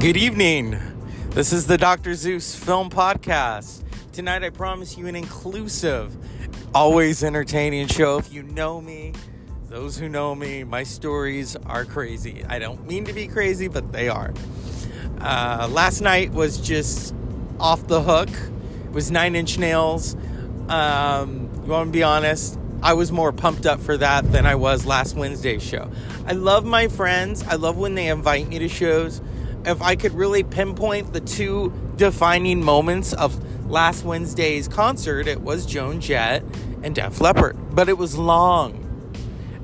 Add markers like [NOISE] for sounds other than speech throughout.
Good evening. This is the Dr. Zeus Film Podcast. Tonight, I promise you an inclusive, always entertaining show. If you know me, those who know me, my stories are crazy. I don't mean to be crazy, but they are. Uh, last night was just off the hook. It was Nine Inch Nails. Um, you want to be honest? I was more pumped up for that than I was last Wednesday's show. I love my friends. I love when they invite me to shows. If I could really pinpoint the two defining moments of last Wednesday's concert, it was Joan Jett and Def Leppard. But it was long.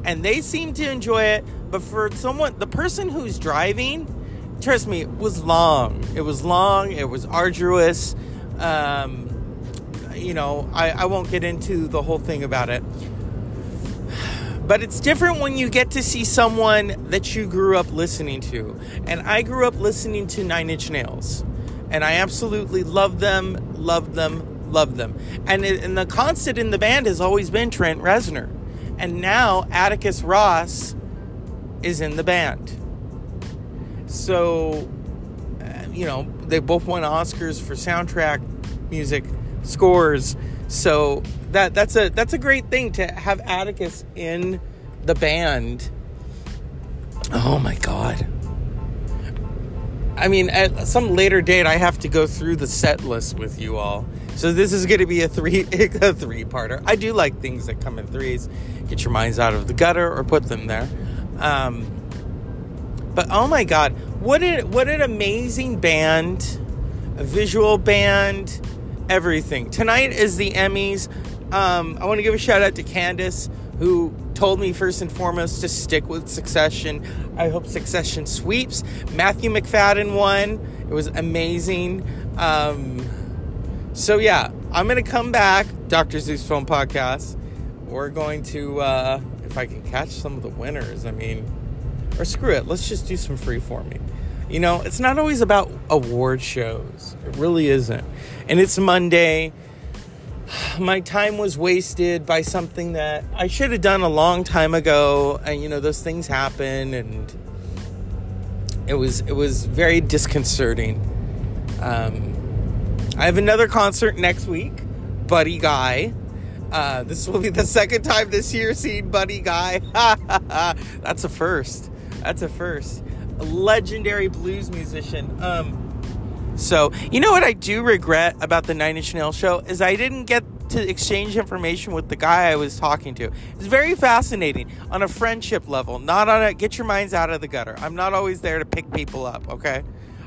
And they seemed to enjoy it. But for someone, the person who's driving, trust me, it was long. It was long. It was arduous. Um, you know, I, I won't get into the whole thing about it. But it's different when you get to see someone that you grew up listening to. And I grew up listening to Nine Inch Nails. And I absolutely love them, love them, love them. And, it, and the constant in the band has always been Trent Reznor. And now Atticus Ross is in the band. So, uh, you know, they both won Oscars for soundtrack music scores. So that that's a that's a great thing to have Atticus in the band. Oh my god. I mean, at some later date, I have to go through the set list with you all. So this is going to be a three [LAUGHS] a three parter. I do like things that come in threes. Get your minds out of the gutter or put them there. Um, but oh my god, what an what an amazing band, a visual band everything. Tonight is the Emmys. Um, I want to give a shout out to Candace, who told me first and foremost to stick with Succession. I hope Succession sweeps. Matthew Macfadyen won. It was amazing. Um, so yeah, I'm gonna come back, Dr. Zeus Film Podcast. We're going to, uh, if I can catch some of the winners. I mean, or screw it, let's just do some free forming. You know, it's not always about award shows. It really isn't. And it's Monday. My time was wasted by something that I should have done a long time ago. And you know, those things happen and it was it was very disconcerting. Um, I have another concert next week, Buddy Guy. Uh, this will be the second time this year seeing Buddy Guy. [LAUGHS] That's a first. That's a first a legendary blues musician. Um, so you know what I do regret about the Nine Inch Nails show is I didn't get to exchange information with the guy I was talking to. It's very fascinating on a friendship level, not on a get your minds out of the gutter. I'm not always there to pick people up, okay?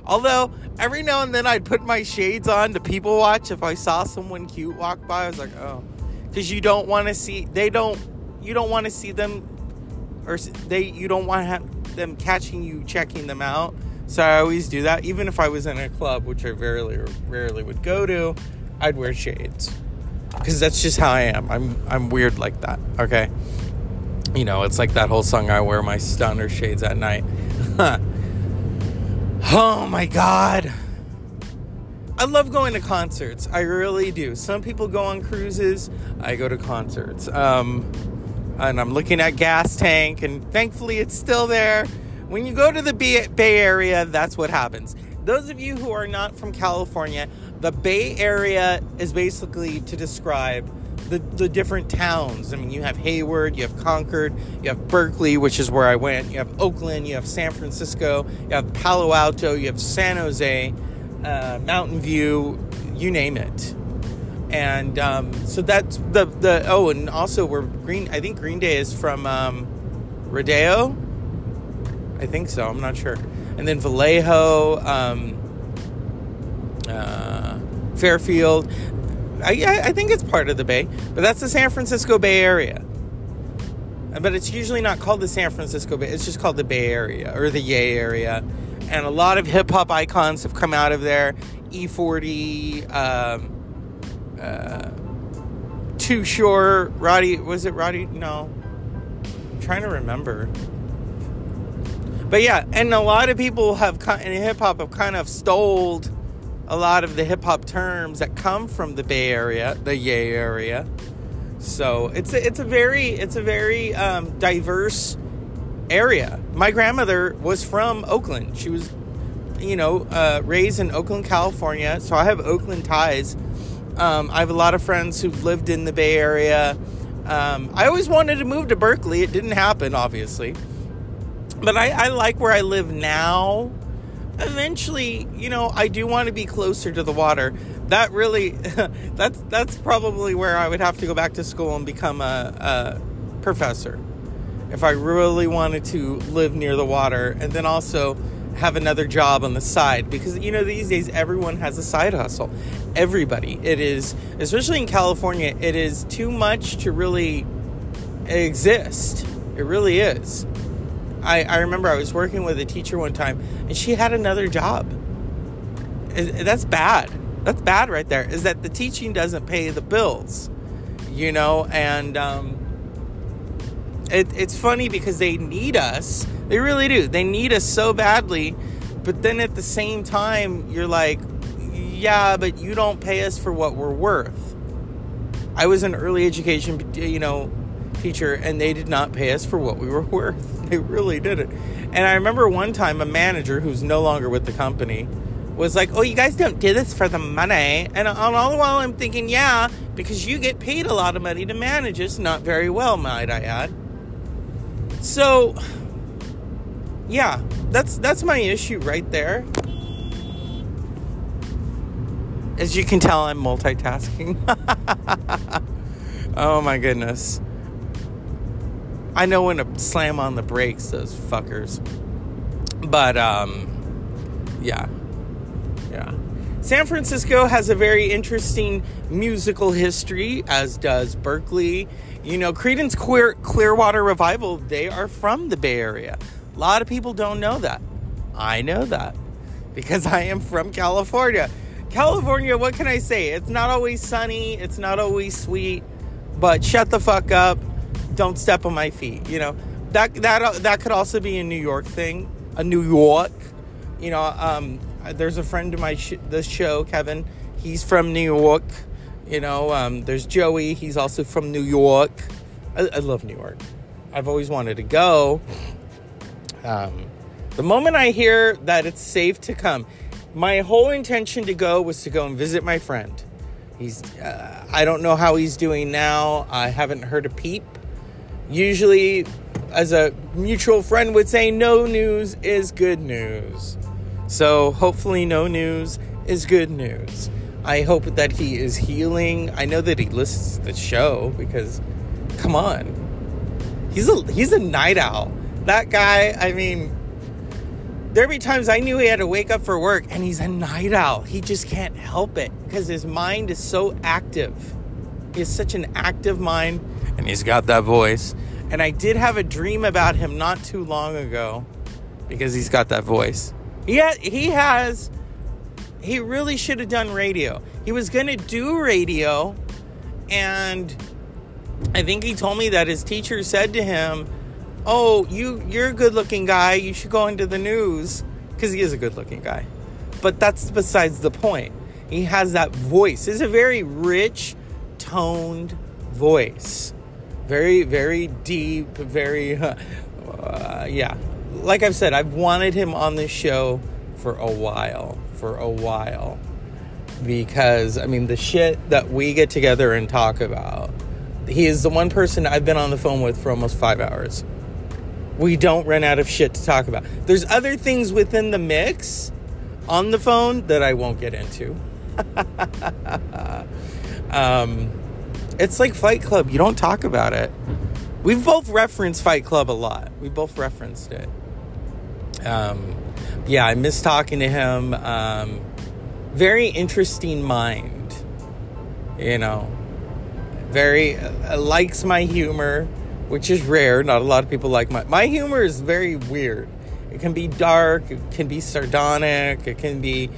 Although every now and then I'd put my shades on to people watch if I saw someone cute walk by. I was like, oh, because you don't want to see they don't you don't want to see them or they you don't want them catching you checking them out. So I always do that. Even if I was in a club, which I rarely rarely would go to, I'd wear shades. Because that's just how I am. I'm I'm weird like that. Okay. You know, it's like that whole song I wear my stunner shades at night. [LAUGHS] oh my god. I love going to concerts. I really do. Some people go on cruises. I go to concerts. Um, and I'm looking at gas tank, and thankfully it's still there. When you go to the Bay Area, that's what happens. Those of you who are not from California, the Bay Area is basically to describe the, the different towns. I mean, you have Hayward, you have Concord, you have Berkeley, which is where I went, you have Oakland, you have San Francisco, you have Palo Alto, you have San Jose, uh, Mountain View, you name it and um, so that's the the oh and also we're green i think green day is from um, rodeo i think so i'm not sure and then vallejo um, uh, fairfield I, I think it's part of the bay but that's the san francisco bay area but it's usually not called the san francisco bay it's just called the bay area or the yay area and a lot of hip-hop icons have come out of there e40 um, uh, Too Short, Roddy, was it Roddy? No. I'm trying to remember. But yeah, and a lot of people have in hip hop have kind of stole a lot of the hip hop terms that come from the Bay Area, the Yay area. So it's a, it's a very it's a very um, diverse area. My grandmother was from Oakland. She was you know, uh, raised in Oakland, California, so I have Oakland ties. Um, I have a lot of friends who've lived in the Bay Area. Um, I always wanted to move to Berkeley. It didn't happen, obviously. But I, I like where I live now. Eventually, you know, I do want to be closer to the water. That really, [LAUGHS] that's that's probably where I would have to go back to school and become a, a professor if I really wanted to live near the water, and then also have another job on the side because you know these days everyone has a side hustle everybody it is especially in california it is too much to really exist it really is i, I remember i was working with a teacher one time and she had another job that's bad that's bad right there is that the teaching doesn't pay the bills you know and um, it, it's funny because they need us they really do. They need us so badly. But then at the same time, you're like, yeah, but you don't pay us for what we're worth. I was an early education, you know, teacher, and they did not pay us for what we were [LAUGHS] worth. They really didn't. And I remember one time a manager who's no longer with the company was like, "Oh, you guys don't do this for the money." And all the while, I'm thinking, "Yeah, because you get paid a lot of money to manage us, not very well, might I add." So yeah, that's that's my issue right there. As you can tell, I'm multitasking. [LAUGHS] oh my goodness. I know when to slam on the brakes, those fuckers. But um yeah. Yeah. San Francisco has a very interesting musical history, as does Berkeley. You know, Creedence Clear, Clearwater Revival, they are from the Bay Area. A lot of people don't know that. I know that because I am from California. California, what can I say? It's not always sunny, it's not always sweet, but shut the fuck up. Don't step on my feet, you know. That that that could also be a New York thing, a New York. You know, um, there's a friend of my sh- the show, Kevin. He's from New York. You know, um, there's Joey. He's also from New York. I, I love New York. I've always wanted to go. Um, the moment I hear that it's safe to come, my whole intention to go was to go and visit my friend. He's, uh, I don't know how he's doing now. I haven't heard a peep. Usually, as a mutual friend would say, no news is good news. So, hopefully, no news is good news. I hope that he is healing. I know that he listens to the show because, come on, he's a he's a night owl that guy, I mean, there'd be times I knew he had to wake up for work and he's a night owl. He just can't help it because his mind is so active. Has such an active mind and he's got that voice. And I did have a dream about him not too long ago because he's got that voice. He, ha- he has, he really should have done radio. He was going to do radio and I think he told me that his teacher said to him, oh, you you're a good looking guy. You should go into the news because he is a good looking guy. But that's besides the point. He has that voice. It's a very rich, toned voice. Very, very deep. Very, uh, [LAUGHS] uh, yeah. Like I've said, I've wanted him on this show for a while. For a while. Because, I mean, the shit that we get together and talk about, he is the one person I've been on the phone with for almost five hours we don't run out of shit to talk about. There's other things within the mix on the phone that I won't get into. [LAUGHS] um, it's like Fight Club. You don't talk about it. We've both referenced Fight Club a lot. We both referenced it. Um, yeah, I miss talking to him. Um, very interesting mind. You know, very uh, likes my humor which is rare. Not a lot of people like my my humor is very weird. It can be dark, it can be sardonic, it can be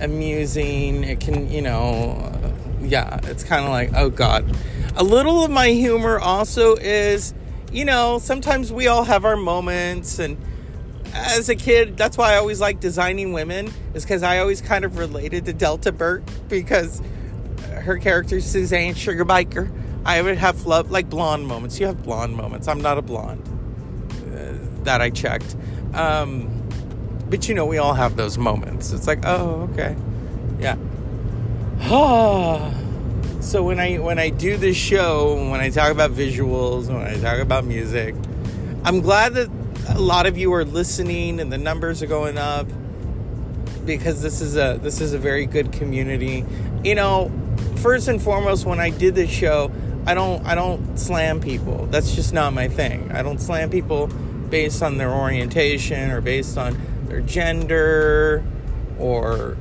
amusing, it can, you know, yeah, it's kind of like, oh god. A little of my humor also is, you know, sometimes we all have our moments and as a kid, that's why I always like designing women, is because I always kind of related to Delta Burke because her character Suzanne Sugarbaker I would have love like blonde moments. You have blonde moments. I'm not a blonde. Uh, that I checked. Um, but you know, we all have those moments. It's like, oh, okay, yeah. [SIGHS] So when I when I do this show, when I talk about visuals, when I talk about music, I'm glad that a lot of you are listening and the numbers are going up because this is a this is a very good community. You know, first and foremost, when I did this show, I don't I don't slam people. That's just not my thing. I don't slam people based on their orientation or based on their gender or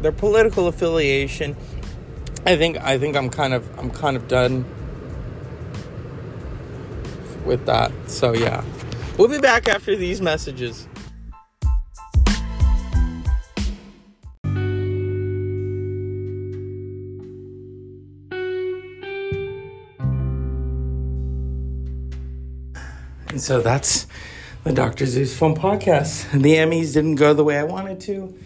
their political affiliation. I think I think I'm kind of I'm kind of done with that. So yeah. We'll be back after these messages. And so that's the Dr. Zeus Film Podcast. The Emmys didn't go the way I wanted to,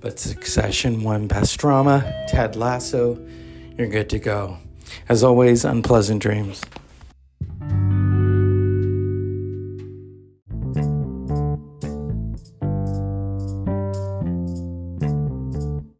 but Succession won Best Drama. Ted Lasso, you're good to go. As always, unpleasant dreams.